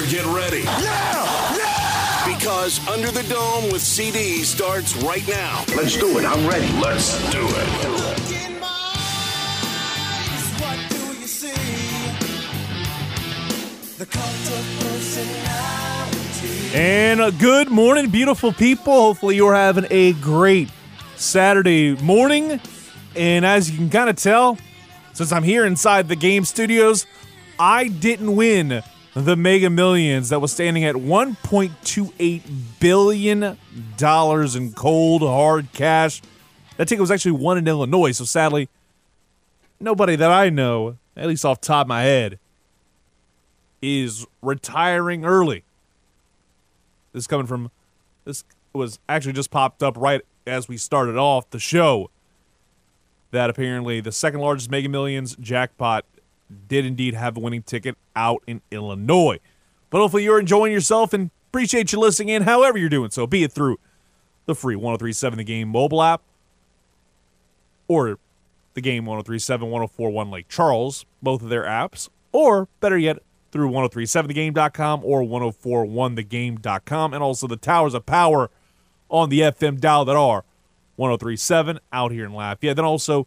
better get ready. Yeah! Yeah! Because Under the Dome with CD starts right now. Let's do it. I'm ready. Let's do it. And uh, good morning, beautiful people. Hopefully, you're having a great Saturday morning. And as you can kind of tell, since I'm here inside the game studios, I didn't win the Mega Millions that was standing at $1.28 billion in cold, hard cash. That ticket was actually won in Illinois, so sadly, nobody that I know, at least off top of my head, is retiring early. This is coming from this was actually just popped up right as we started off the show. That apparently the second largest Mega Millions jackpot did indeed have a winning ticket out in Illinois. But hopefully you're enjoying yourself and appreciate you listening in however you're doing so, be it through the free 1037 The Game mobile app or the game 1037 1041 Lake Charles, both of their apps, or better yet, through 1037thegame.com or 1041thegame.com, and also the Towers of Power on the FM dial that are 1037 out here in Lafayette. Then also,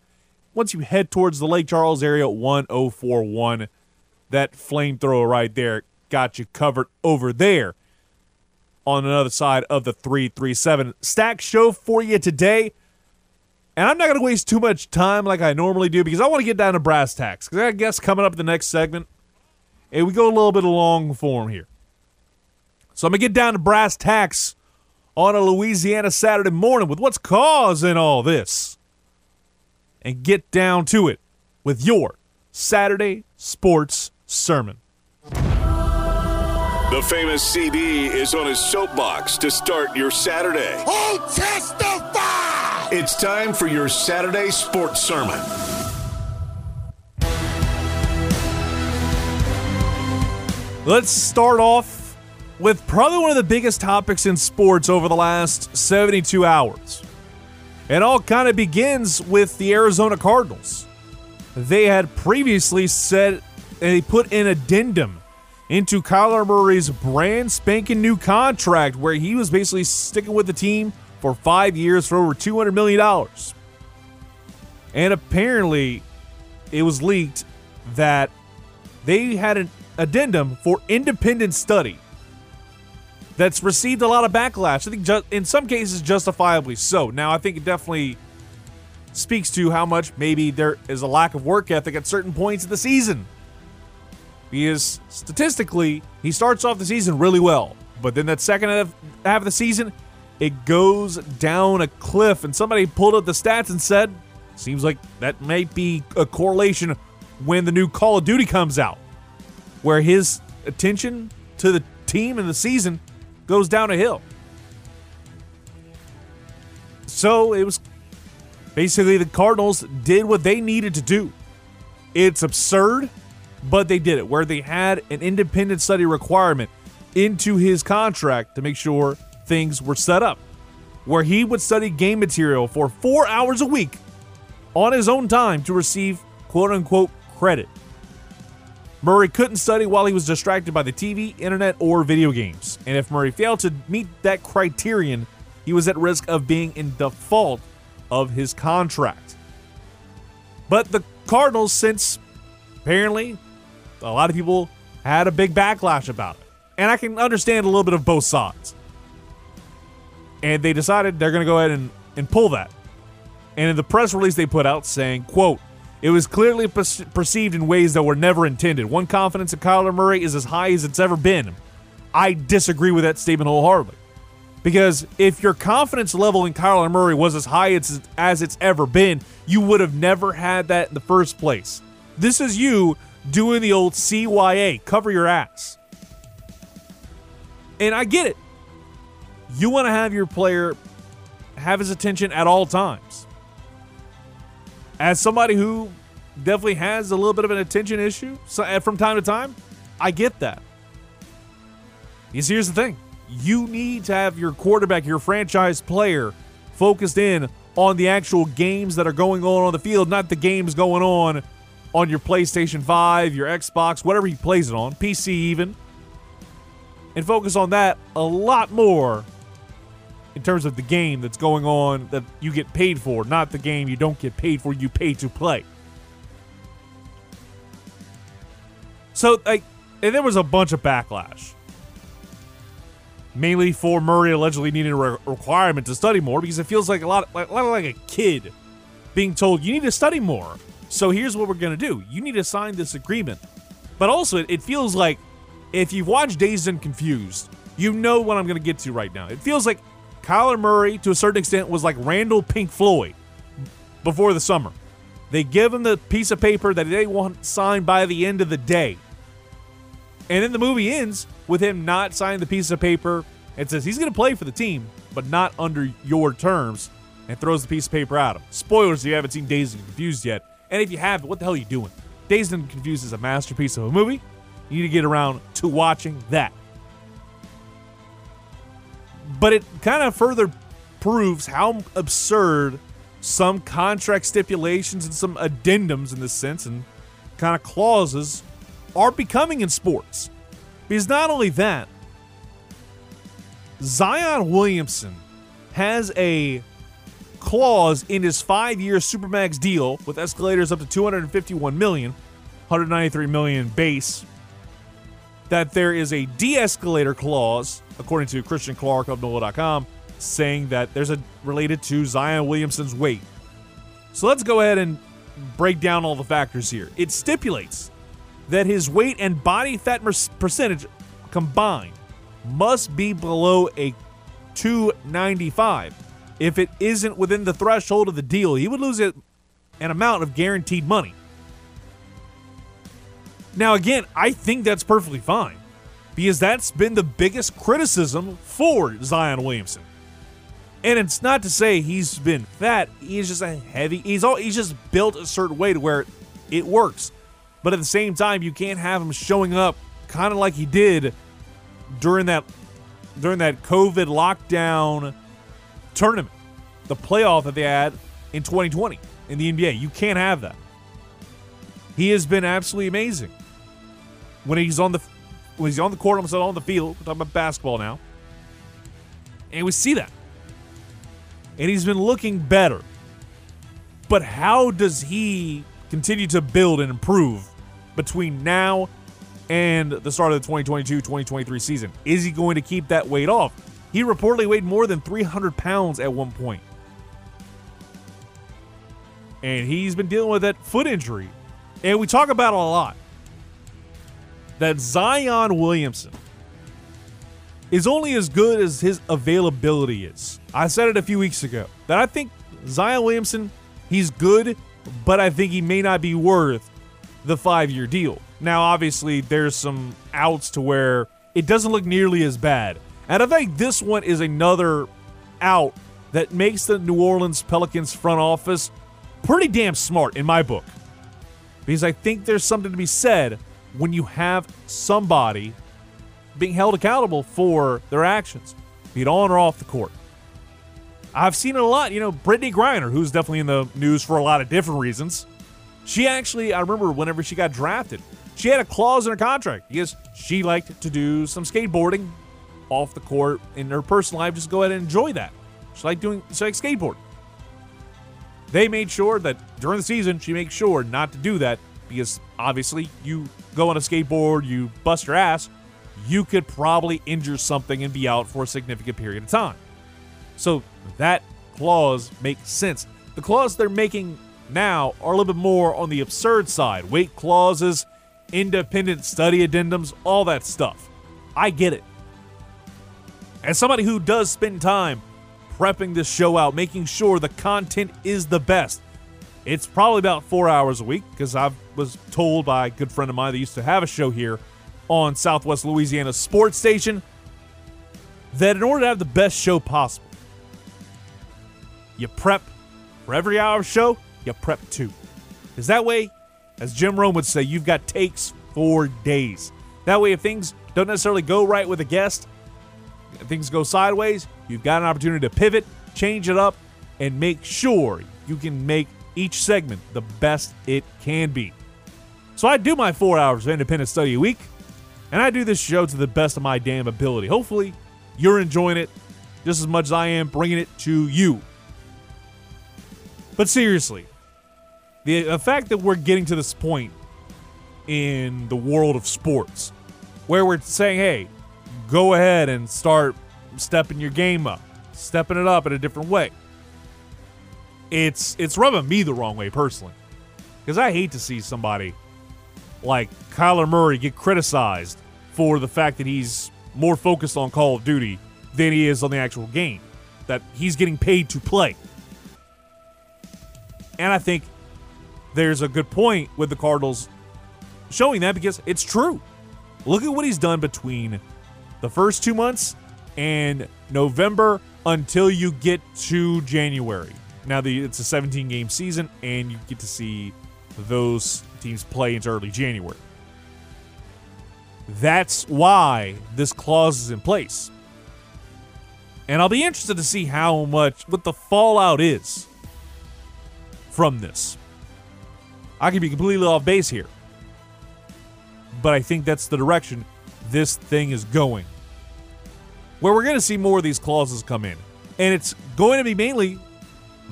once you head towards the Lake Charles area, 1041. That flamethrower right there got you covered over there on another side of the 337. Stack show for you today. And I'm not going to waste too much time like I normally do because I want to get down to brass tacks. Because I guess coming up the next segment, and we go a little bit of long form here. So I'm going to get down to brass tacks on a Louisiana Saturday morning with what's causing all this. And get down to it with your Saturday sports sermon. The famous CD is on his soapbox to start your Saturday. Oh, testify! It's time for your Saturday sports sermon. Let's start off with probably one of the biggest topics in sports over the last 72 hours. It all kind of begins with the Arizona Cardinals. They had previously said they put an addendum into Kyler Murray's brand spanking new contract where he was basically sticking with the team for five years for over $200 million. And apparently, it was leaked that they had an addendum for independent study that's received a lot of backlash. I think in some cases justifiably so. Now, I think it definitely speaks to how much maybe there is a lack of work ethic at certain points of the season. Because statistically, he starts off the season really well, but then that second half, half of the season, it goes down a cliff. And somebody pulled up the stats and said, seems like that might be a correlation when the new Call of Duty comes out where his attention to the team and the season goes down a hill. So it was basically the Cardinals did what they needed to do. It's absurd, but they did it where they had an independent study requirement into his contract to make sure things were set up. Where he would study game material for four hours a week on his own time to receive quote unquote credit. Murray couldn't study while he was distracted by the TV, internet, or video games. And if Murray failed to meet that criterion, he was at risk of being in default of his contract. But the Cardinals, since apparently a lot of people had a big backlash about it, and I can understand a little bit of both sides. And they decided they're going to go ahead and, and pull that. And in the press release they put out saying, quote, it was clearly per- perceived in ways that were never intended. One confidence in Kyler Murray is as high as it's ever been. I disagree with that statement wholeheartedly. Because if your confidence level in Kyler Murray was as high as, as it's ever been, you would have never had that in the first place. This is you doing the old CYA, cover your ass. And I get it. You want to have your player have his attention at all times. As somebody who definitely has a little bit of an attention issue so, eh, from time to time, I get that. Because here's the thing you need to have your quarterback, your franchise player, focused in on the actual games that are going on on the field, not the games going on on your PlayStation 5, your Xbox, whatever he plays it on, PC even. And focus on that a lot more in terms of the game that's going on that you get paid for, not the game you don't get paid for, you pay to play. So, like, there was a bunch of backlash. Mainly for Murray allegedly needing a re- requirement to study more because it feels like a lot, like, a lot like a kid being told you need to study more. So here's what we're gonna do: you need to sign this agreement. But also, it, it feels like if you've watched Dazed and Confused, you know what I'm gonna get to right now. It feels like Kyler Murray, to a certain extent, was like Randall Pink Floyd before the summer. They give him the piece of paper that they want signed by the end of the day. And then the movie ends with him not signing the piece of paper and says he's going to play for the team, but not under your terms, and throws the piece of paper at him. Spoilers if you haven't seen Dazed and Confused yet. And if you have, what the hell are you doing? Dazed and Confused is a masterpiece of a movie. You need to get around to watching that. But it kind of further proves how absurd some contract stipulations and some addendums in this sense and kind of clauses are becoming in sports. Because not only that, Zion Williamson has a clause in his five-year supermax deal with escalators up to 251 million, 193 million base. That there is a de-escalator clause, according to Christian Clark of NOLA.com, saying that there's a related to Zion Williamson's weight. So let's go ahead and break down all the factors here. It stipulates that his weight and body fat percentage combined must be below a 295. If it isn't within the threshold of the deal, he would lose an amount of guaranteed money. Now, again, I think that's perfectly fine because that's been the biggest criticism for Zion Williamson. And it's not to say he's been fat. He's just a heavy. He's all. He's just built a certain way to where it works. But at the same time, you can't have him showing up kind of like he did during that during that COVID lockdown tournament, the playoff that they had in 2020 in the NBA. You can't have that. He has been absolutely amazing when he's on the when he's on the court. Saying on the field. We're talking about basketball now, and we see that and he's been looking better. But how does he continue to build and improve between now and the start of the 2022 2023 season? Is he going to keep that weight off? He reportedly weighed more than 300 pounds at one point. And he's been dealing with that foot injury. And we talk about it a lot. That Zion Williamson is only as good as his availability is. I said it a few weeks ago that I think Zion Williamson, he's good, but I think he may not be worth the five year deal. Now, obviously, there's some outs to where it doesn't look nearly as bad. And I think this one is another out that makes the New Orleans Pelicans front office pretty damn smart in my book. Because I think there's something to be said when you have somebody being held accountable for their actions, be it on or off the court. I've seen it a lot. You know, Brittney Griner, who's definitely in the news for a lot of different reasons. She actually, I remember whenever she got drafted, she had a clause in her contract because she liked to do some skateboarding off the court in her personal life. Just go ahead and enjoy that. She liked doing, she liked skateboarding. They made sure that during the season, she makes sure not to do that because obviously you go on a skateboard, you bust your ass, you could probably injure something and be out for a significant period of time. So that clause makes sense. The clause they're making now are a little bit more on the absurd side weight clauses, independent study addendums, all that stuff. I get it. As somebody who does spend time prepping this show out, making sure the content is the best, it's probably about four hours a week because I was told by a good friend of mine that used to have a show here on Southwest Louisiana Sports Station that in order to have the best show possible, you prep for every hour of show, you prep two. Because that way, as Jim Rome would say, you've got takes for days. That way, if things don't necessarily go right with a guest, things go sideways, you've got an opportunity to pivot, change it up, and make sure you can make each segment the best it can be. So I do my four hours of independent study a week, and I do this show to the best of my damn ability. Hopefully, you're enjoying it just as much as I am bringing it to you. But seriously, the, the fact that we're getting to this point in the world of sports where we're saying, hey, go ahead and start stepping your game up, stepping it up in a different way. It's it's rubbing me the wrong way personally. Because I hate to see somebody like Kyler Murray get criticized for the fact that he's more focused on Call of Duty than he is on the actual game. That he's getting paid to play. And I think there's a good point with the Cardinals showing that because it's true. Look at what he's done between the first two months and November until you get to January. Now, the, it's a 17 game season, and you get to see those teams play into early January. That's why this clause is in place. And I'll be interested to see how much, what the fallout is from this. I could be completely off base here. But I think that's the direction this thing is going. Where we're going to see more of these clauses come in. And it's going to be mainly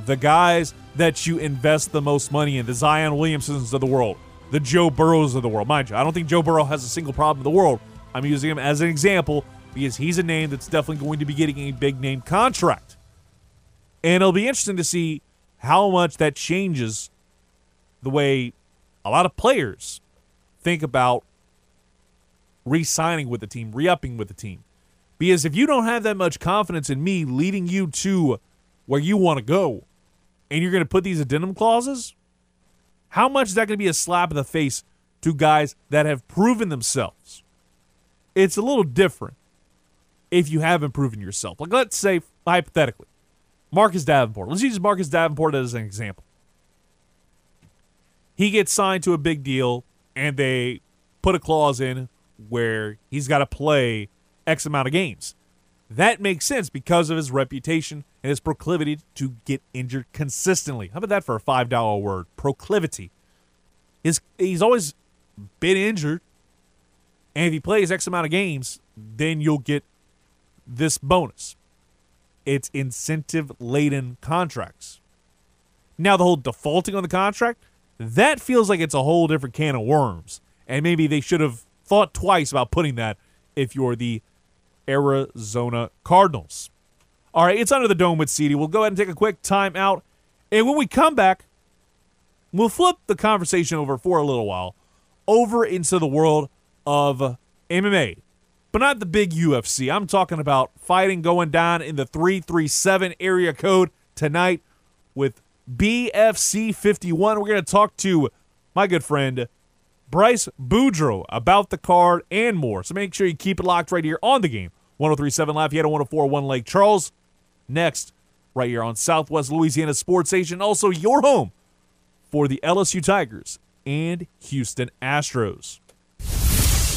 the guys that you invest the most money in, the Zion Williamsons of the world, the Joe Burrows of the world. Mind you, I don't think Joe Burrow has a single problem in the world. I'm using him as an example because he's a name that's definitely going to be getting a big name contract. And it'll be interesting to see how much that changes the way a lot of players think about re signing with the team, re upping with the team. Because if you don't have that much confidence in me leading you to where you want to go, and you're going to put these addendum clauses, how much is that going to be a slap in the face to guys that have proven themselves? It's a little different if you haven't proven yourself. Like, let's say, hypothetically, Marcus Davenport. Let's use Marcus Davenport as an example. He gets signed to a big deal, and they put a clause in where he's got to play X amount of games. That makes sense because of his reputation and his proclivity to get injured consistently. How about that for a $5 word? Proclivity. His, he's always been injured, and if he plays X amount of games, then you'll get this bonus. It's incentive laden contracts. Now, the whole defaulting on the contract, that feels like it's a whole different can of worms. And maybe they should have thought twice about putting that if you're the Arizona Cardinals. All right, it's under the dome with CD. We'll go ahead and take a quick time out. And when we come back, we'll flip the conversation over for a little while over into the world of MMA, but not the big UFC. I'm talking about fighting going down in the 337 area code tonight with BFC 51. We're going to talk to my good friend Bryce Boudreaux about the card and more. So make sure you keep it locked right here on the game. 1037 Lafayette, 1041 Lake Charles. Next, right here on Southwest Louisiana Sports Station. Also, your home for the LSU Tigers and Houston Astros.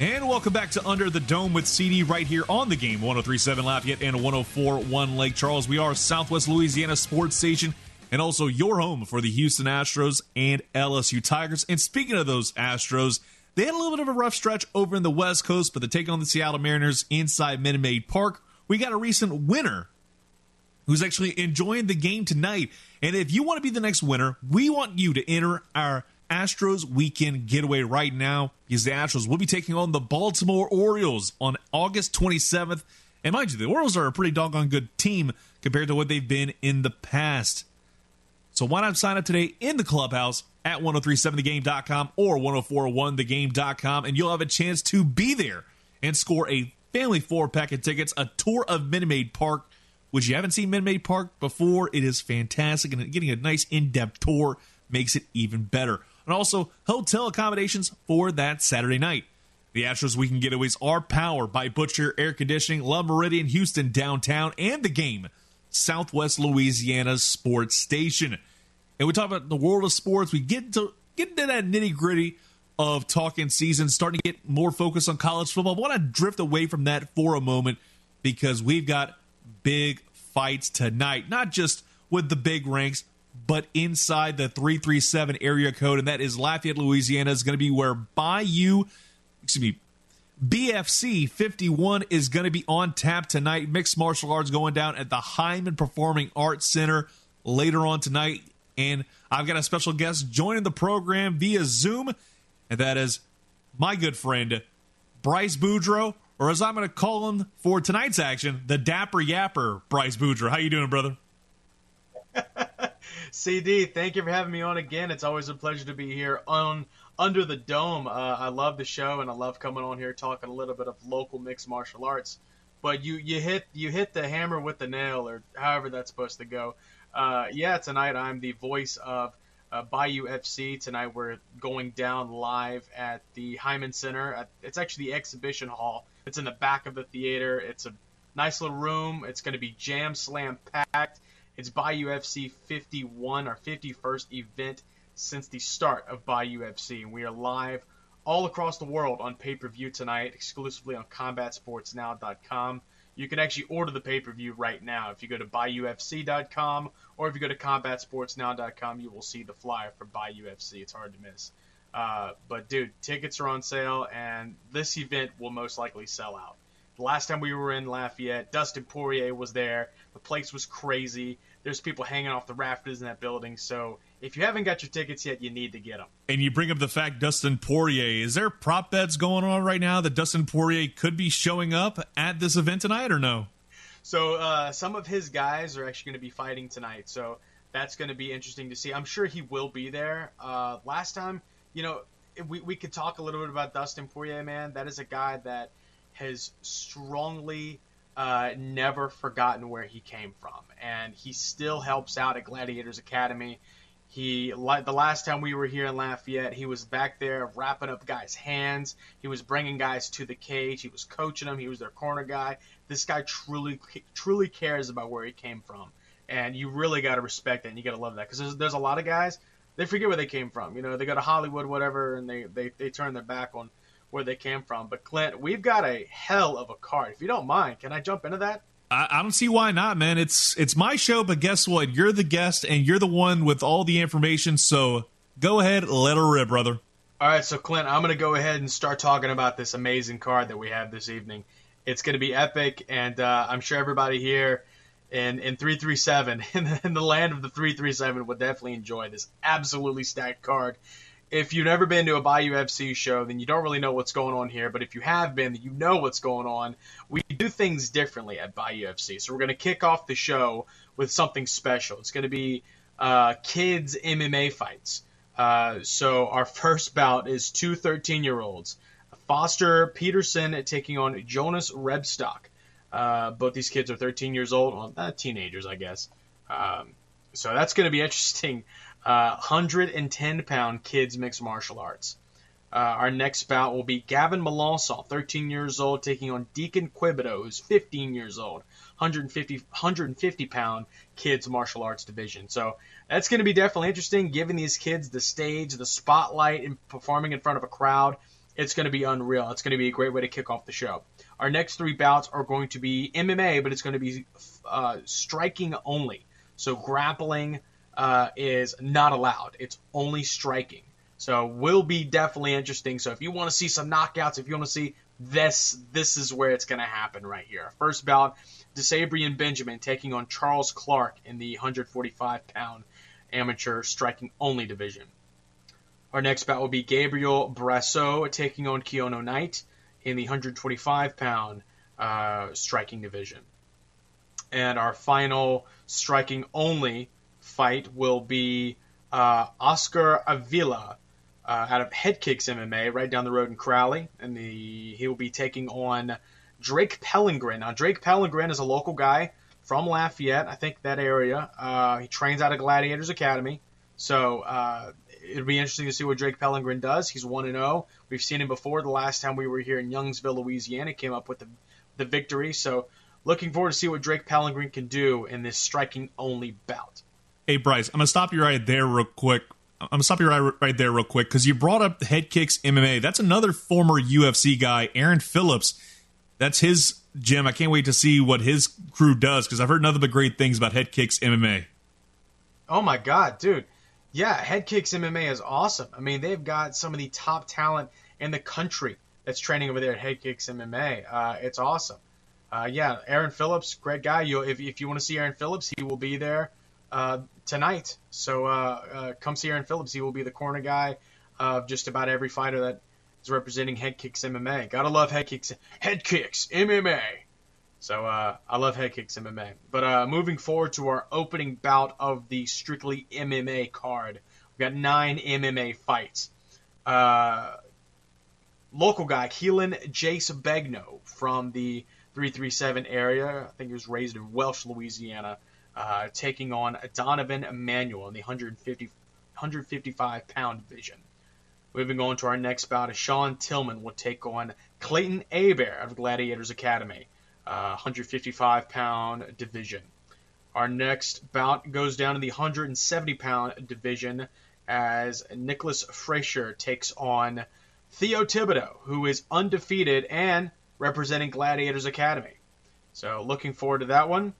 And welcome back to Under the Dome with CD right here on the game 1037 Lafayette and 1041 Lake Charles. We are Southwest Louisiana Sports Station and also your home for the Houston Astros and LSU Tigers. And speaking of those Astros, they had a little bit of a rough stretch over in the West Coast, but they take on the Seattle Mariners inside Minute Maid Park. We got a recent winner who's actually enjoying the game tonight. And if you want to be the next winner, we want you to enter our Astros weekend getaway right now because the Astros will be taking on the Baltimore Orioles on August 27th And mind you, the Orioles are a pretty doggone good team compared to what they've been in the past. So why not sign up today in the clubhouse at 1037thegame.com or 1041thegame.com and you'll have a chance to be there and score a family four pack of tickets, a tour of Minute Maid Park, which you haven't seen Minute Maid Park before. It is fantastic and getting a nice in-depth tour makes it even better. And also hotel accommodations for that Saturday night. The Astros Weekend Getaways are powered by Butcher Air Conditioning, La Meridian, Houston downtown, and the game, Southwest Louisiana's sports station. And we talk about the world of sports. We get into get into that nitty gritty of talking season, starting to get more focused on college football. I want to drift away from that for a moment because we've got big fights tonight, not just with the big ranks, but inside the 337 area code, and that is Lafayette, Louisiana, is going to be where Bayou excuse me, BFC 51 is going to be on tap tonight. Mixed martial arts going down at the Heymann Performing Arts Center later on tonight. And I've got a special guest joining the program via Zoom, and that is my good friend, Bryce Boudreau, or as I'm going to call him for tonight's action, the Dapper Yapper, Bryce Boudreau. How you doing, brother? CD, thank you for having me on again. It's always a pleasure to be here on under the dome. Uh, I love the show and I love coming on here talking a little bit of local mixed martial arts. But you you hit you hit the hammer with the nail, or however that's supposed to go. Uh, yeah, tonight I'm the voice of uh, Bayou FC. Tonight we're going down live at the Heymann Center. It's actually the exhibition hall. It's in the back of the theater. It's a nice little room. It's going to be jam slam packed. It's Bayou FC 51 our 51st event since the start of Bayou FC. And we are live all across the world on pay per view tonight, exclusively on CombatSportsNow.com. You can actually order the pay per view right now. If you go to BayouFC.com or if you go to CombatSportsNow.com, you will see the flyer for Bayou FC. It's hard to miss. Uh, but dude, tickets are on sale, and this event will most likely sell out. The last time we were in Lafayette, Dustin Poirier was there. The place was crazy. There's people hanging off the rafters in that building. So if you haven't got your tickets yet, you need to get them. And you bring up the fact Dustin Poirier. Is there prop bets going on right now that Dustin Poirier could be showing up at this event tonight or no? So uh, some of his guys are actually going to be fighting tonight. So that's going to be interesting to see. I'm sure he will be there. Uh, last time, you know, we, we could talk a little bit about Dustin Poirier, man. That is a guy that has strongly uh, never forgotten where he came from, and he still helps out at Gladiators Academy. He the last time we were here in Lafayette, he was back there wrapping up guys' hands. He was bringing guys to the cage. He was coaching them. He was their corner guy. This guy truly truly cares about where he came from, and you really got to respect that. and You got to love that because there's, there's a lot of guys they forget where they came from. You know, they go to Hollywood, whatever, and they they, they turn their back on where they came from. But Clint, we've got a hell of a card. If you don't mind, can I jump into that? I, I, don't see why not, man. It's it's my show, but guess what? You're the guest and you're the one with all the information. So go ahead, let her rip, brother. All right, so Clint, I'm going to go ahead and start talking about this amazing card that we have this evening. It's going to be epic, and uh, I'm sure everybody here in in 337 in, in the land of the 337 would definitely enjoy this absolutely stacked card if you've never been to a Bayou FC show, then you don't really know what's going on here. But if you have been, you know what's going on. We do things differently at Bayou FC. So we're going to kick off the show with something special. It's going to be uh, kids MMA fights. Uh, so our first bout is two 13 year olds. Foster Peterson taking on Jonas Rebstock. Uh, both these kids are 13 years old, well, teenagers, I guess. Um, so that's going to be interesting. 110 pound kids mixed martial arts. Uh, our next bout will be Gavin Melanson, 13 years old, taking on Deacon Quibido, who's 15 years old, 150 150 pound kids martial arts division. So that's going to be definitely interesting, giving these kids the stage, the spotlight, and performing in front of a crowd. It's going to be unreal. It's going to be a great way to kick off the show. Our next three bouts are going to be MMA, but it's going to be uh, striking only. So grappling, uh, is not allowed. It's only striking. So will be definitely interesting. So if you want to see some knockouts, if you want to see this, this is where it's going to happen right here. First bout, Desabrian Benjamin taking on Charles Clark in the 145 pound amateur striking only division. Our next bout will be Gabriel Brasso taking on Keono Knight in the 125 pound uh, striking division. And our final striking only fight will be uh, Oscar Avila uh, out of Head Kicks MMA right down the road in Crowley. And the he will be taking on Drake Pellingren. Now, Drake Pellingren is a local guy from Lafayette, I think that area. Uh, he trains out of Gladiators Academy. So uh, it'll be interesting to see what Drake Pellingren does. He's 1 0. We've seen him before. The last time we were here in Youngsville, Louisiana, came up with the, the victory. So looking forward to see what Drake Pellingren can do in this striking only bout. Hey, Bryce, I'm going to stop you right there real quick. I'm to stop you right, right there real quick because you brought up Head Kicks MMA. That's another former UFC guy, Aaron Phillips. That's his gym. I can't wait to see what his crew does because I've heard nothing but great things about Head Kicks MMA. Oh my god, dude. Yeah, Head Kicks MMA is awesome. I mean, they've got some of the top talent in the country that's training over there at Head Kicks MMA. Uh, it's awesome. Uh, yeah, Aaron Phillips, great guy. You, if, if you want to see Aaron Phillips, he will be there uh, tonight. So uh, uh, come see Aaron Phillips. He will be the corner guy of just about every fighter that is representing Head Kicks MMA. Gotta love Head Kicks. Head Kicks MMA. So uh, I love Head Kicks MMA. But uh, moving forward to our opening bout of the strictly MMA card, we've got nine MMA fights. Uh, local guy Keelan Jace Begno from the 337 area. I think he was raised in Welsh, Louisiana. Uh, taking on Donovan Emmanuel in the 150, 155 pound division. Moving on to our next bout, Sean Tillman will take on Clayton Abear of Gladiators Academy, uh, 155 pound division. Our next bout goes down in the 170 pound division as Nicholas Frazier takes on Theo Thibodeau, who is undefeated and representing Gladiators Academy. So looking forward to that one.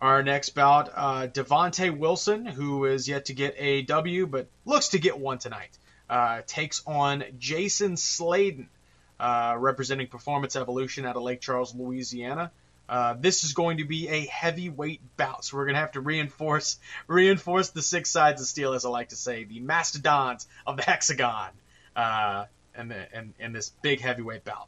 Our next bout, uh, Devontae Wilson, who is yet to get a W, but looks to get one tonight uh, takes on Jason Sladen, uh, representing Performance Evolution out of Lake Charles, Louisiana. Uh, this is going to be a heavyweight bout, so we're going to have to reinforce reinforce the six sides of steel, as I like to say, the mastodons of the hexagon, uh, and, the, and, and this big heavyweight bout.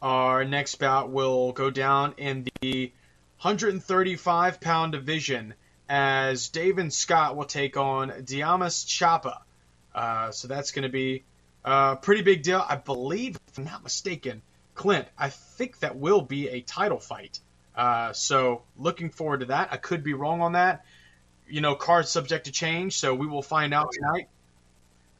Our next bout will go down in the 135 pound division as David Scott will take on Diamas Chapa. Uh, so that's going to be a pretty big deal. I believe, if I'm not mistaken, Clint, I think that will be a title fight. Uh, so looking forward to that. I could be wrong on that. You know, cards subject to change, so we will find out tonight.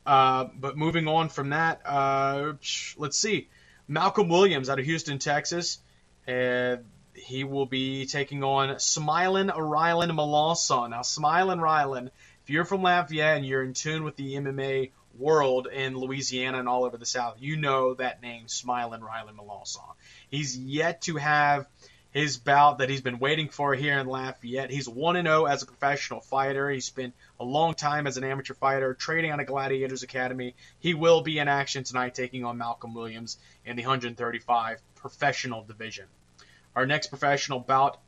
Uh, but moving on from that, uh, let's see. Malcolm Williams out of Houston, Texas. and he will be taking on Smilin Rylan Melanson. Now, Smiling Rylan if you're from Lafayette and you're in tune with the MMA world in Louisiana and all over the South, you know that name, Smiling Riley Melanson. He's yet to have his bout that he's been waiting for here in Lafayette. He's 1 0 as a professional fighter. He spent a long time as an amateur fighter, training on a Gladiators Academy. He will be in action tonight taking on Malcolm Williams in the 135 professional division. Our next professional bout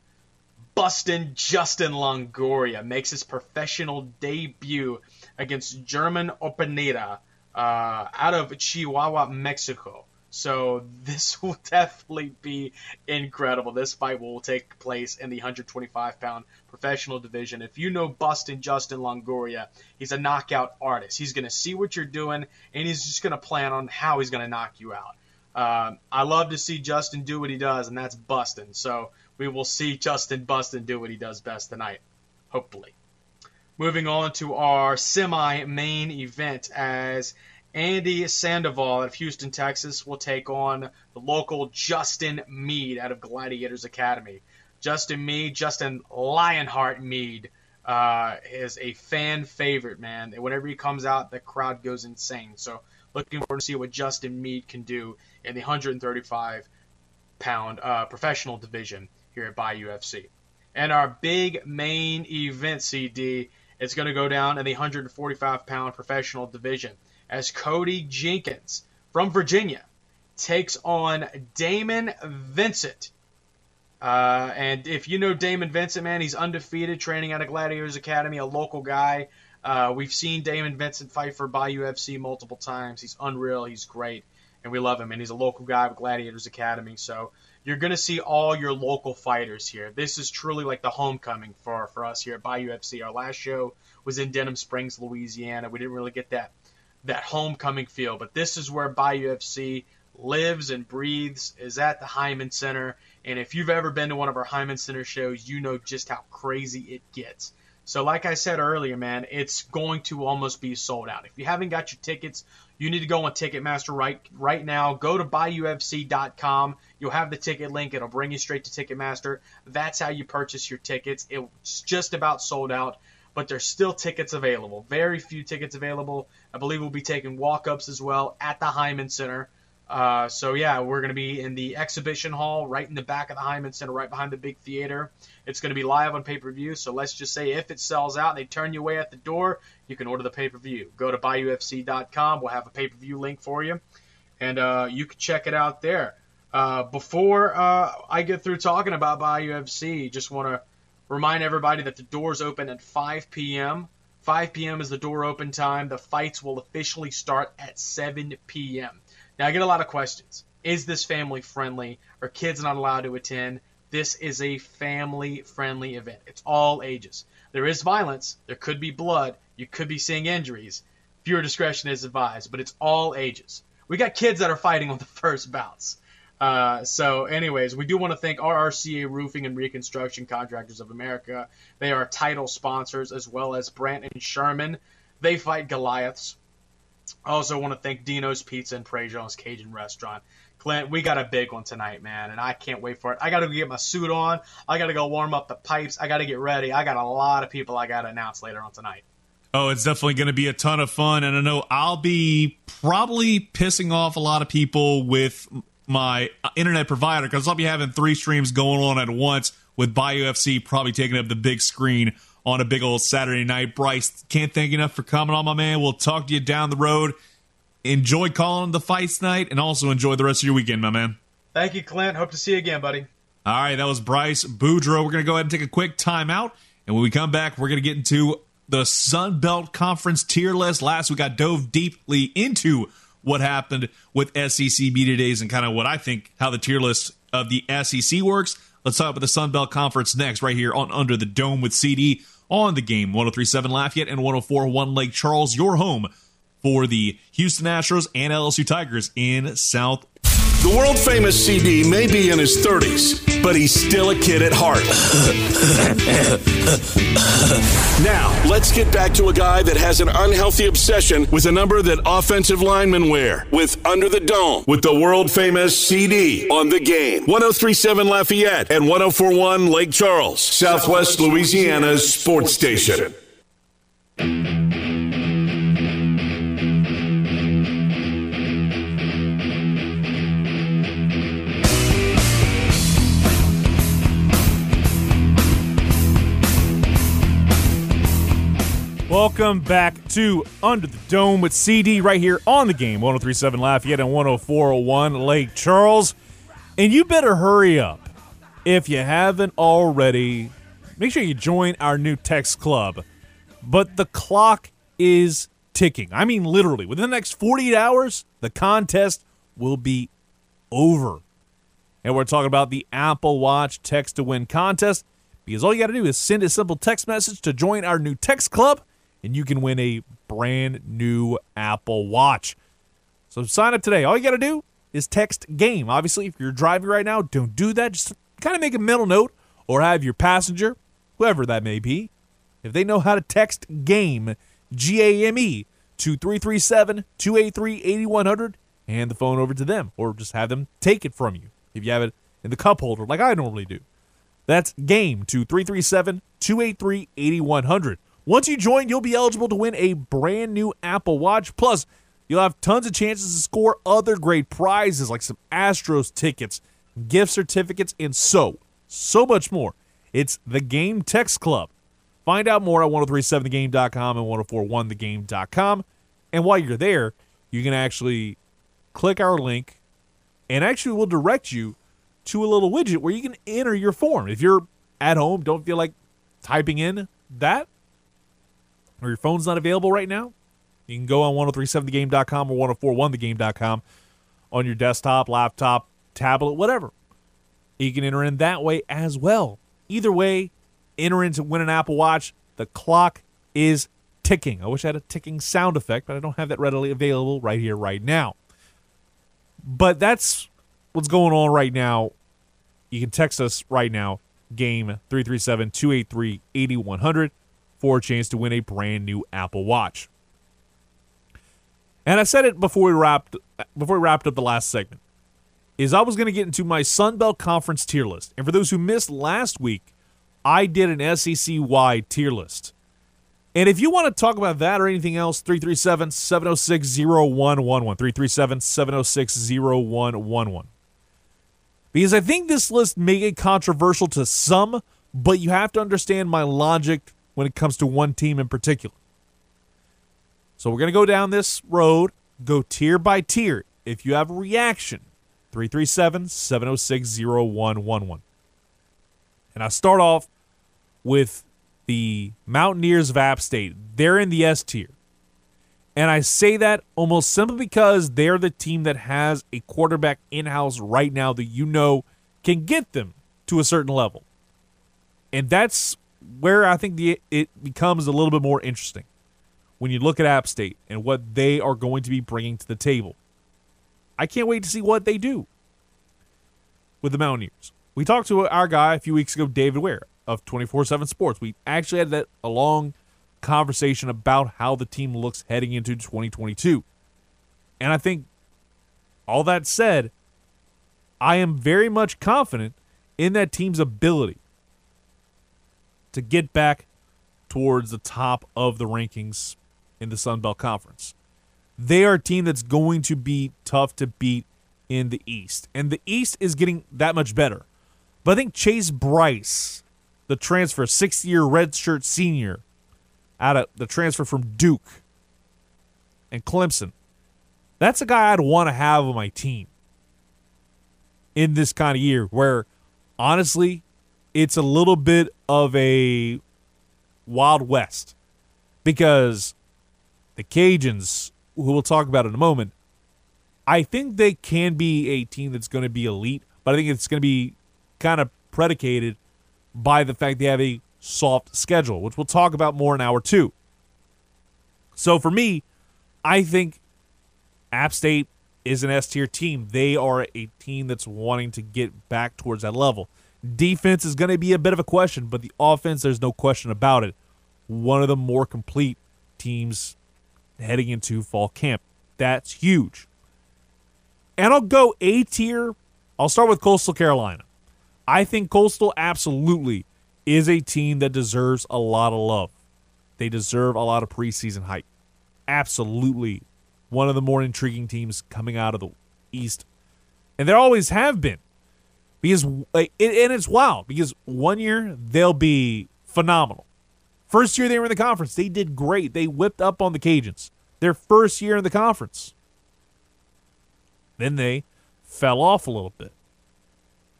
Bustin Justin Longoria makes his professional debut against German Openeda uh, out of Chihuahua, Mexico. So this will definitely be incredible. This fight will take place in the 125 pound professional division. If you know Bustin Justin Longoria, he's a knockout artist. He's going to see what you're doing and he's just going to plan on how he's going to knock you out. Uh, I love to see Justin do what he does, and that's busting. So we will see Justin Bustin do what he does best tonight, hopefully. Moving on to our semi main event as Andy Sandoval of Houston, Texas will take on the local Justin Mead out of Gladiators Academy. Justin Mead, Justin Lionheart Mead, uh, is a fan favorite, man. Whenever he comes out, the crowd goes insane. So looking forward to see what Justin Mead can do in the 135 pound uh, professional division here at Bayou FC. And our big main event CD is going to go down in the 145 pound professional division as Cody Jenkins from Virginia takes on Damon Vincent. Uh, and if you know Damon Vincent, man, he's undefeated, training at a Gladiators Academy, a local guy. Uh, we've seen Damon Vincent fight for Bayou FC multiple times. He's unreal. He's great, and we love him. And he's a local guy with Gladiators Academy. So you're going to see all your local fighters here. This is truly like the homecoming for for us here at Bayou FC. Our last show was in Denham Springs, Louisiana. We didn't really get that that homecoming feel, but this is where Bayou FC lives and breathes is at the Heymann Center. And if you've ever been to one of our Heymann Center shows, you know just how crazy it gets. So, like I said earlier, man, it's going to almost be sold out. If you haven't got your tickets, you need to go on Ticketmaster right right now. Go to bayoufc.com. You'll have the ticket link. It'll bring you straight to Ticketmaster. That's how you purchase your tickets. It's just about sold out, but there's still tickets available. Very few tickets available. I believe we'll be taking walk-ups as well at the Heymann Center. Uh, so yeah, we're going to be in the exhibition hall, right in the back of the Heymann Center, right behind the big theater. It's going to be live on pay-per-view. So let's just say if it sells out, and they turn you away at the door, you can order the pay-per-view. Go to bayoufc.com. We'll have a pay-per-view link for you, and uh, you can check it out there. Uh, before uh, I get through talking about Bayou FC, just want to remind everybody that the doors open at 5 p.m. 5 p.m. is the door open time. The fights will officially start at 7 p.m. Now, I get a lot of questions. Is this family friendly? Are kids not allowed to attend? This is a family friendly event. It's all ages. There is violence. There could be blood. You could be seeing injuries. Viewer discretion is advised, but it's all ages. We got kids that are fighting on the first bouts. Uh, so, anyways, we do want to thank RRCA Roofing and Reconstruction Contractors of America. They are title sponsors as well as Brandt and Sherman. They fight Goliaths. I also want to thank Dino's Pizza and Prejean's Cajun Restaurant. Clint, we got a big one tonight, man, and I can't wait for it. I got to get my suit on. I got to go warm up the pipes. I got to get ready. I got a lot of people I got to announce later on tonight. Oh, it's definitely going to be a ton of fun, and I know I'll be probably pissing off a lot of people with my uh, internet provider because I'll be having three streams going on at once with Bayou FC probably taking up the big screen on a big old Saturday night. Bryce, can't thank you enough for coming on, my man. We'll talk to you down the road. Enjoy calling the fights tonight and also enjoy the rest of your weekend, my man. Thank you, Clint. Hope to see you again, buddy. All right, that was Bryce Boudreaux. We're going to go ahead and take a quick timeout. And when we come back, we're going to get into the Sun Belt Conference tier list. Last we got dove deeply into what happened with SEC media days and kind of what I think how the tier list of the SEC works. Let's talk about the Sun Belt Conference next, right here on Under the Dome with CD on the game 1037 Lafayette and 1041 Lake Charles, your home for the Houston Astros and LSU Tigers in South. The world famous CD may be in his 30s, but he's still a kid at heart. now, let's get back to a guy that has an unhealthy obsession with a number that offensive linemen wear with Under the Dome with the world famous CD on the game. 1037 Lafayette and 1041 Lake Charles, Southwest Louisiana's sports station. Welcome back to Under the Dome with CD right here on the game 1037 Lafayette and 10401 Lake Charles. And you better hurry up. If you haven't already, make sure you join our new text club. But the clock is ticking. I mean, literally, within the next 48 hours, the contest will be over. And we're talking about the Apple Watch Text to Win contest because all you got to do is send a simple text message to join our new text club and you can win a brand new Apple Watch. So sign up today. All you got to do is text game. Obviously, if you're driving right now, don't do that. Just kind of make a mental note or have your passenger, whoever that may be, if they know how to text game, G A M E, to 337 283 8100, hand the phone over to them or just have them take it from you if you have it in the cup holder like I normally do. That's game to 337 283 8100. Once you join, you'll be eligible to win a brand new Apple Watch. Plus, you'll have tons of chances to score other great prizes like some Astros tickets, gift certificates, and so, so much more. It's the Game Text Club. Find out more at 1037thegame.com and 1041thegame.com. And while you're there, you can actually click our link and actually we'll direct you to a little widget where you can enter your form. If you're at home, don't feel like typing in that, or your phone's not available right now, you can go on 1037thegame.com or 1041thegame.com on your desktop, laptop, tablet, whatever. You can enter in that way as well. Either way, enter in to win an Apple Watch. The clock is ticking. I wish I had a ticking sound effect, but I don't have that readily available right here, right now. But that's what's going on right now. You can text us right now, game 337 283 8100, for a chance to win a brand new Apple Watch. And I said it before we wrapped before we wrapped up the last segment. Is I was going to get into my Sun Belt Conference tier list. And for those who missed last week, I did an SEC wide tier list. And if you want to talk about that or anything else, 337 706 0111. 337 706 0111. Because I think this list may get controversial to some, but you have to understand my logic when it comes to one team in particular. So we're going to go down this road, go tier by tier. If you have a reaction, 337 706 0111. And I'll start off with the Mountaineers of App State. They're in the S tier. And I say that almost simply because they're the team that has a quarterback in house right now that you know can get them to a certain level. And that's where I think the, it becomes a little bit more interesting when you look at App State and what they are going to be bringing to the table. I can't wait to see what they do with the Mountaineers. We talked to our guy a few weeks ago, David Ware of 24 7 Sports. We actually had that a long conversation about how the team looks heading into 2022. And I think all that said, I am very much confident in that team's ability to get back towards the top of the rankings in the Sun Belt Conference. They are a team that's going to be tough to beat in the East. And the East is getting that much better. But I think Chase Brice, the transfer, six year redshirt senior, out of the transfer from Duke and Clemson, that's a guy I'd want to have on my team in this kind of year where honestly, it's a little bit of a Wild West because the Cajuns, who we'll talk about in a moment, I think they can be a team that's going to be elite, but I think it's going to be kind of predicated by the fact they have a soft schedule, which we'll talk about more in hour two. So for me, I think App State is an S tier team. They are a team that's wanting to get back towards that level. Defense is going to be a bit of a question, but the offense, there's no question about it. One of the more complete teams heading into fall camp. That's huge. And I'll go A tier. I'll start with Coastal Carolina. I think Coastal absolutely is a team that deserves a lot of love. They deserve a lot of preseason hype. Absolutely one of the more intriguing teams coming out of the East. And there always have been. Because like, and it's wild because one year they'll be phenomenal. First year they were in the conference, they did great. They whipped up on the Cajuns. Their first year in the conference. Then they fell off a little bit.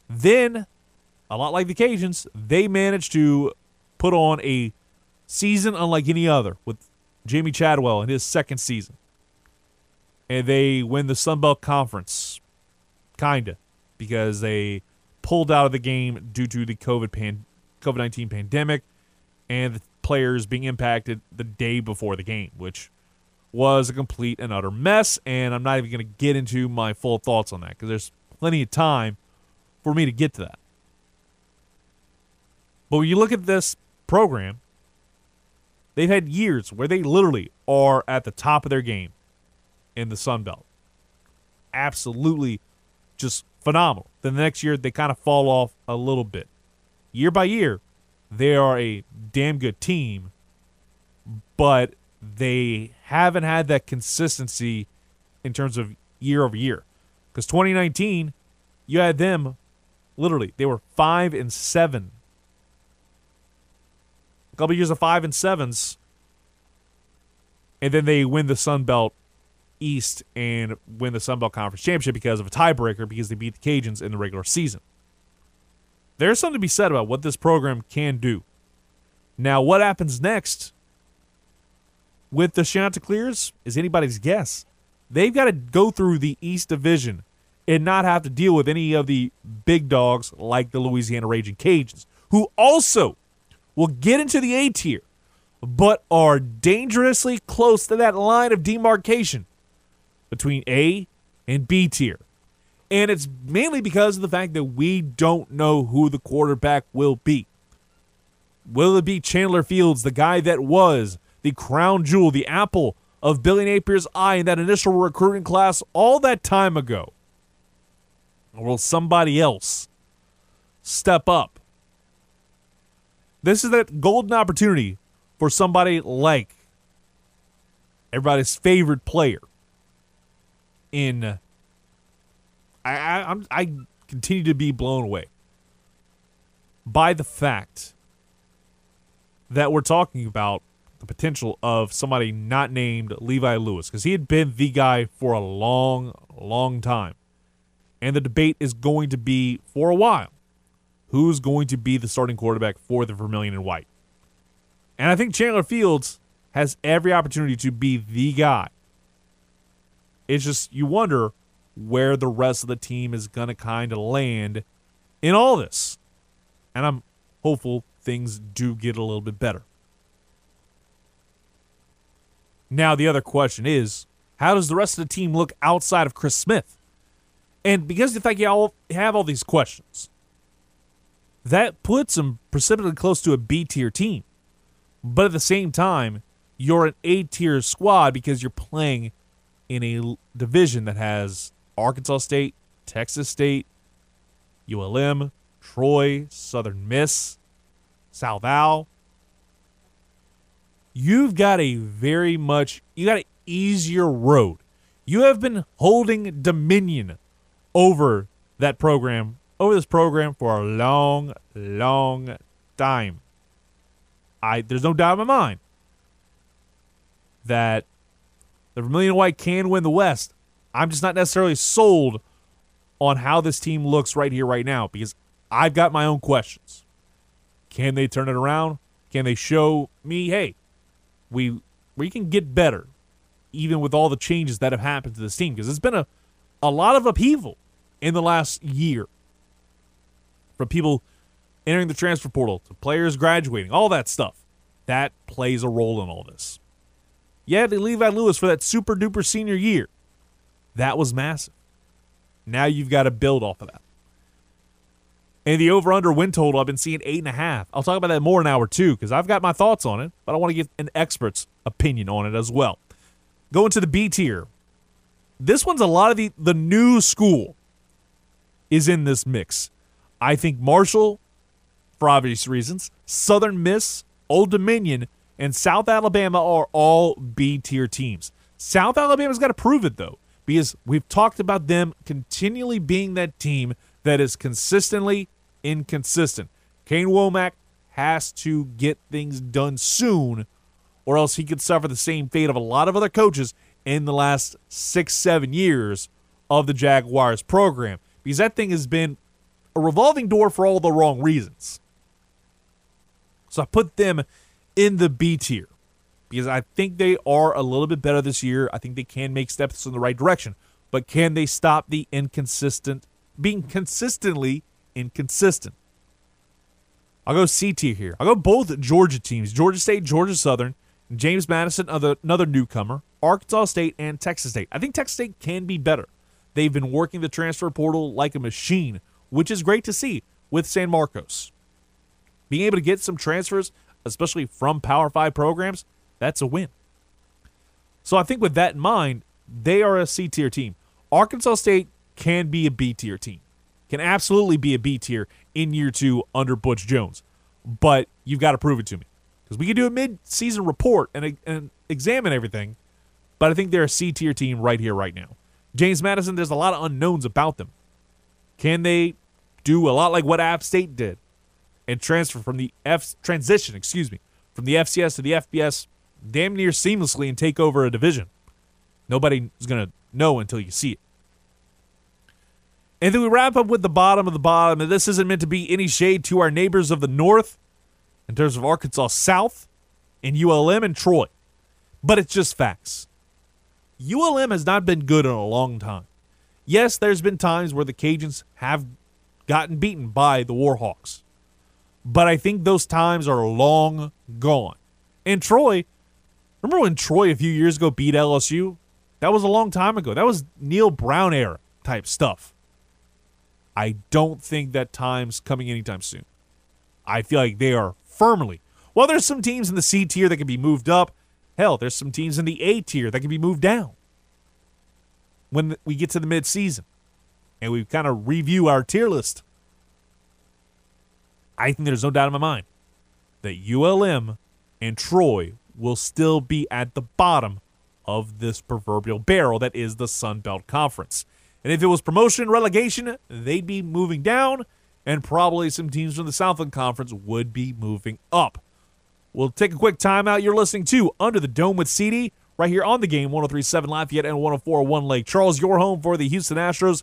Then, a lot like the Cajuns, they managed to put on a season unlike any other with Jamey Chadwell in his second season. And they win the Sun Belt Conference. Kinda. Because they pulled out of the game due to the COVID pan- COVID nineteen pandemic and the players being impacted the day before the game, which was a complete and utter mess. And I'm not even going to get into my full thoughts on that because there's plenty of time for me to get to that. But when you look at this program, they've had years where they literally are at the top of their game in the Sun Belt. Absolutely just phenomenal. Then the next year, they kind of fall off a little bit. Year by year, they are a damn good team, but they haven't had that consistency in terms of year over year. Because 2019, you had them literally, they were five and seven. A couple years of five and sevens. And then they win the Sun Belt East and win the Sun Belt Conference Championship because of a tiebreaker because they beat the Cajuns in the regular season. There's something to be said about what this program can do. Now, what happens next with the Chanticleers is anybody's guess. They've got to go through the East Division and not have to deal with any of the big dogs like the Louisiana Raging Cajuns, who also will get into the A tier, but are dangerously close to that line of demarcation between A and B tier. And it's mainly because of the fact that we don't know who the quarterback will be. Will it be Chandler Fields, the guy that was the crown jewel, the apple of Billy Napier's eye in that initial recruiting class all that time ago? Or will somebody else step up? This is that golden opportunity for somebody like everybody's favorite player in I, I I'm I continue to be blown away by the fact that we're talking about the potential of somebody not named Levi Lewis because he had been the guy for a long, long time. And the debate is going to be for a while who's going to be the starting quarterback for the Vermilion and White. And I think Chandler Fields has every opportunity to be the guy. It's just you wonder where the rest of the team is going to kind of land in all this. And I'm hopeful things do get a little bit better. Now, the other question is how does the rest of the team look outside of Chris Smith? And because the fact y'all have all these questions, that puts them precipitously close to a B tier team. But at the same time, you're an A tier squad because you're playing in a division that has Arkansas State, Texas State, ULM, Troy, Southern Miss, South Al. You've got a very much, you got an easier road. You have been holding dominion over that program, over this program for a long, long time. I there's no doubt in my mind that the Vermilion White can win the West. I'm just not necessarily sold on how this team looks right here, right now, because I've got my own questions. Can they turn it around? Can they show me, hey, we we can get better, even with all the changes that have happened to this team? Because it's been a, a lot of upheaval in the last year. From people entering the transfer portal to players graduating, all that stuff. That plays a role in all this. Yeah, they Levi Lewis for that super duper senior year. That was massive. Now you've got to build off of that. And the over under win total, I've been seeing eight and a half. I'll talk about that more in hour two because I've got my thoughts on it, but I want to get an expert's opinion on it as well. Going to the B tier. This one's a lot of the, the new school is in this mix. I think Marshall, for obvious reasons, Southern Miss, Old Dominion, and South Alabama are all B tier teams. South Alabama's got to prove it, though, because we've talked about them continually being that team that is consistently inconsistent. Kane Wommack has to get things done soon, or else he could suffer the same fate of a lot of other coaches in the last six, seven years of the Jaguars program. Because that thing has been a revolving door for all the wrong reasons. So I put them in the B tier because I think they are a little bit better this year. I think they can make steps in the right direction. But can they stop the inconsistent being consistently inconsistent. I'll go C tier here. I'll go both Georgia teams Georgia State, Georgia Southern, James Madison, another, another newcomer, Arkansas State, and Texas State. I think Texas State can be better. They've been working the transfer portal like a machine, which is great to see with San Marcos. Being able to get some transfers, especially from Power 5 programs, that's a win. So I think with that in mind, they are a C tier team. Arkansas State can be a B tier team, can absolutely be a B tier in year two under Butch Jones. But you've got to prove it to me. Because we can do a mid season report and, and examine everything, but I think they're a C tier team right here, right now. James Madison, there's a lot of unknowns about them. Can they do a lot like what App State did and transfer from the F transition, excuse me, from the FCS to the FBS damn near seamlessly and take over a division? Nobody's going to know until you see it. And then we wrap up with the bottom of the bottom. And this isn't meant to be any shade to our neighbors of the north in terms of Arkansas South and ULM and Troy, but it's just facts. ULM has not been good in a long time. Yes, there's been times where the Cajuns have gotten beaten by the Warhawks, but I think those times are long gone. And Troy, remember when Troy a few years ago beat LSU? That was a long time ago. That was Neal Brown era type stuff. I don't think that time's coming anytime soon. I feel like they are firmly. Well, there's some teams in the C tier that can be moved up. Hell, there's some teams in the A tier that can be moved down when we get to the midseason and we kind of review our tier list. I think there's no doubt in my mind that ULM and Troy will still be at the bottom of this proverbial barrel that is the Sun Belt Conference. And if it was promotion relegation, they'd be moving down, and probably some teams from the Southland Conference would be moving up. We'll take a quick timeout. You're listening to Under the Dome with CD right here on the game 1037 Lafayette and 1041 Lake Charles, your home for the Houston Astros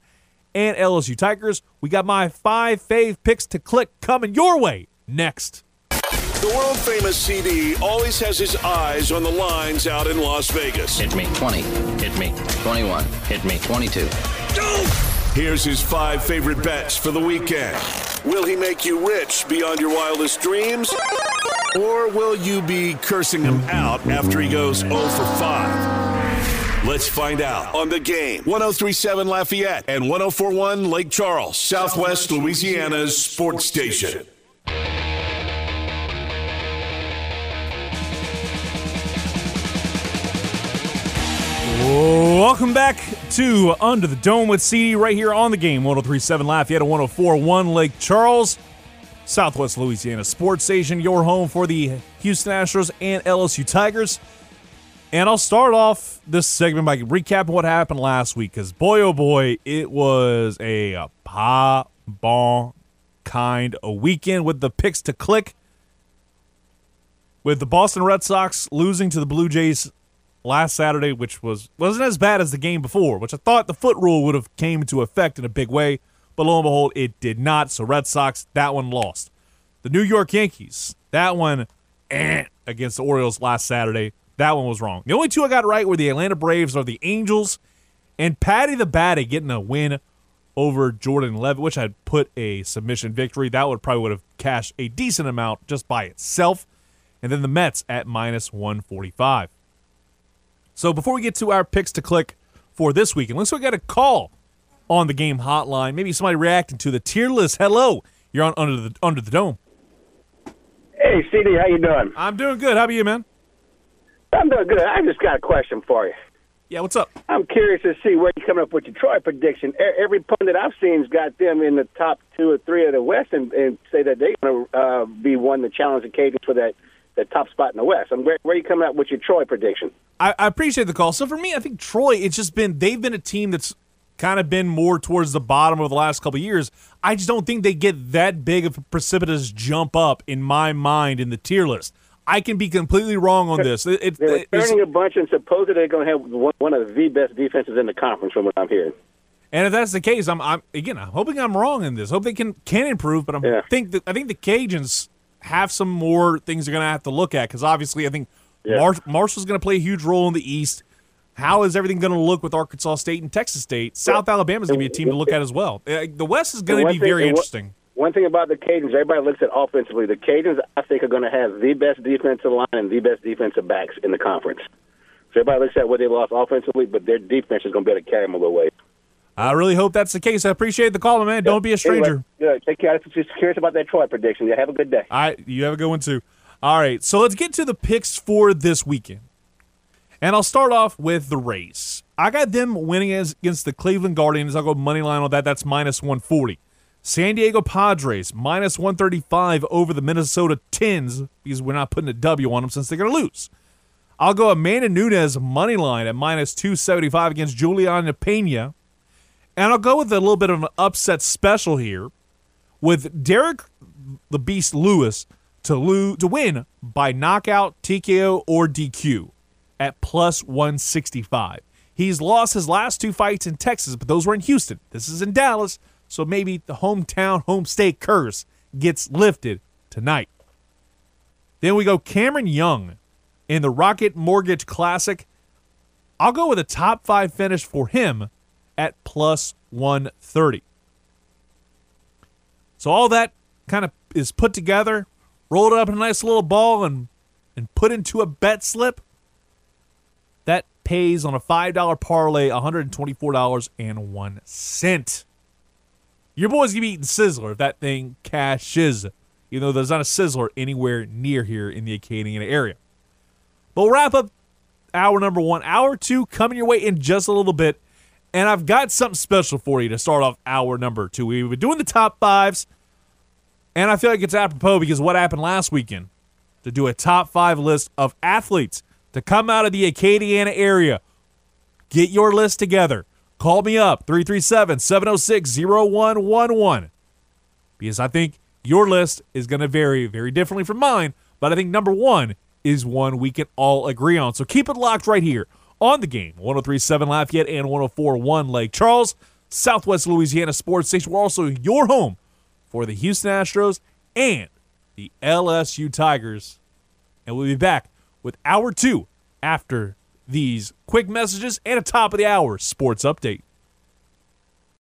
and LSU Tigers. We got my five fave picks to click coming your way next. The world famous CD always has his eyes on the lines out in Las Vegas. Hit me 20. Hit me 21. Hit me 22. Here's his five favorite bets for the weekend. Will he make you rich beyond your wildest dreams? Or will you be cursing him out after he goes 0 for 5? Let's find out on the game. 1037 Lafayette and 1041 Lake Charles, Southwest Louisiana's sports station. Welcome back to Under the Dome with CD right here on the game 1037 Lafayette and 1041 Lake Charles, Southwest Louisiana Sports Station, your home for the Houston Astros and LSU Tigers. And I'll start off this segment by recapping what happened last week because boy, oh boy, it was a pa bon kind of weekend with the picks to click. With the Boston Red Sox losing to the Blue Jays last Saturday, which was wasn't as bad as the game before, which I thought the foot rule would have came into effect in a big way, but lo and behold, it did not. So Red Sox, that one lost. The New York Yankees, that one eh, against the Orioles last Saturday, that one was wrong. The only two I got right were the Atlanta Braves or the Angels, and Paddy the Baddy getting a win over Jordan Leavitt, which I'd put a submission victory. That would probably would have cashed a decent amount just by itself. And then the Mets at minus 145. So before we get to our picks to click for this week, unless we got a call on the game hotline, maybe somebody reacting to the tier list. Hello, you're on under the under the dome. Hey, CD, how you doing? I'm doing good. How about you, man? I'm doing good. I just got a question for you. Yeah, what's up? I'm curious to see where you're coming up with your Troy prediction. Every pundit I've seen's got them in the top two or three of the West and, and say that they're going to uh, be one to challenge the Cajuns for that, that top spot in the West. And where, where are you coming up with your Troy prediction? I, I appreciate the call. So for me, I think Troy, it's just been they've been a team that's kind of been more towards the bottom over the last couple of years. I just don't think they get that big of a precipitous jump up in my mind in the tier list. I can be completely wrong on this. It, They're it's- returning a bunch and supposedly they're going to have one, one of the best defenses in the conference from what I'm hearing. And if that's the case, I'm, I'm again. I'm hoping I'm wrong in this. Hope they can can improve, but I'm Yeah. think that I think the Cajuns have some more things they're going to have to look at because obviously I think Yeah. Mar- Marshall's going to play a huge role in the East. How is everything going to look with Arkansas State and Texas State? South Alabama is going to be a team to look at as well. Uh, The West is going to be very interesting. One thing about the Cajuns, everybody looks at offensively. The Cajuns, I think, are going to have the best defensive line and the best defensive backs in the conference. So everybody looks at what they lost offensively, but their defense is going to be able to carry them a little way. I really hope that's the case. I appreciate the call, man. Don't be a stranger. Anyway, yeah, take care. I'm just curious about that Troy prediction. Yeah, have a good day. All right, you have a good one too. All right, so let's get to the picks for this weekend. And I'll start off with the Rays. I got them winning as, against the Cleveland Guardians. I'll go money line on that. That's minus 140. San Diego Padres minus 135 over the Minnesota Tins because we're not putting a W on them since they're going to lose. I'll go Amanda Nunes money line at minus 275 against Julianna Peña. And I'll go with a little bit of an upset special here with Derrick the Beast Lewis to to win by knockout, TKO, or DQ at plus 165. He's lost his last two fights in Texas, but those were in Houston. This is in Dallas, so maybe the hometown home state curse gets lifted tonight. Then we go Cameron Young in the Rocket Mortgage Classic. I'll go with a top five finish for him at plus 130. So all that kind of is put together, rolled up in a nice little ball, and and put into a bet slip. That pays on a five dollar parlay one hundred twenty four dollars and one cent. Your boy's gonna be eating sizzler if that thing cashes, even though there's not a sizzler anywhere near here in the Acadiana area. But we'll wrap up hour number one. Hour two coming your way in just a little bit. And I've got something special for you to start off hour number two. We've been doing the top fives, and I feel like it's apropos because what happened last weekend to do a top five list of athletes to come out of the Acadiana area. Get your list together. Call me up 337 706 0111 because I think your list is going to vary very differently from mine, but I think number one is one we can all agree on. So keep it locked right here on the game 1037 Lafayette and 1041 Lake Charles, Southwest Louisiana Sports Station. We're also your home for the Houston Astros and the LSU Tigers. And we'll be back with hour two after these quick messages and a top of the hour sports update.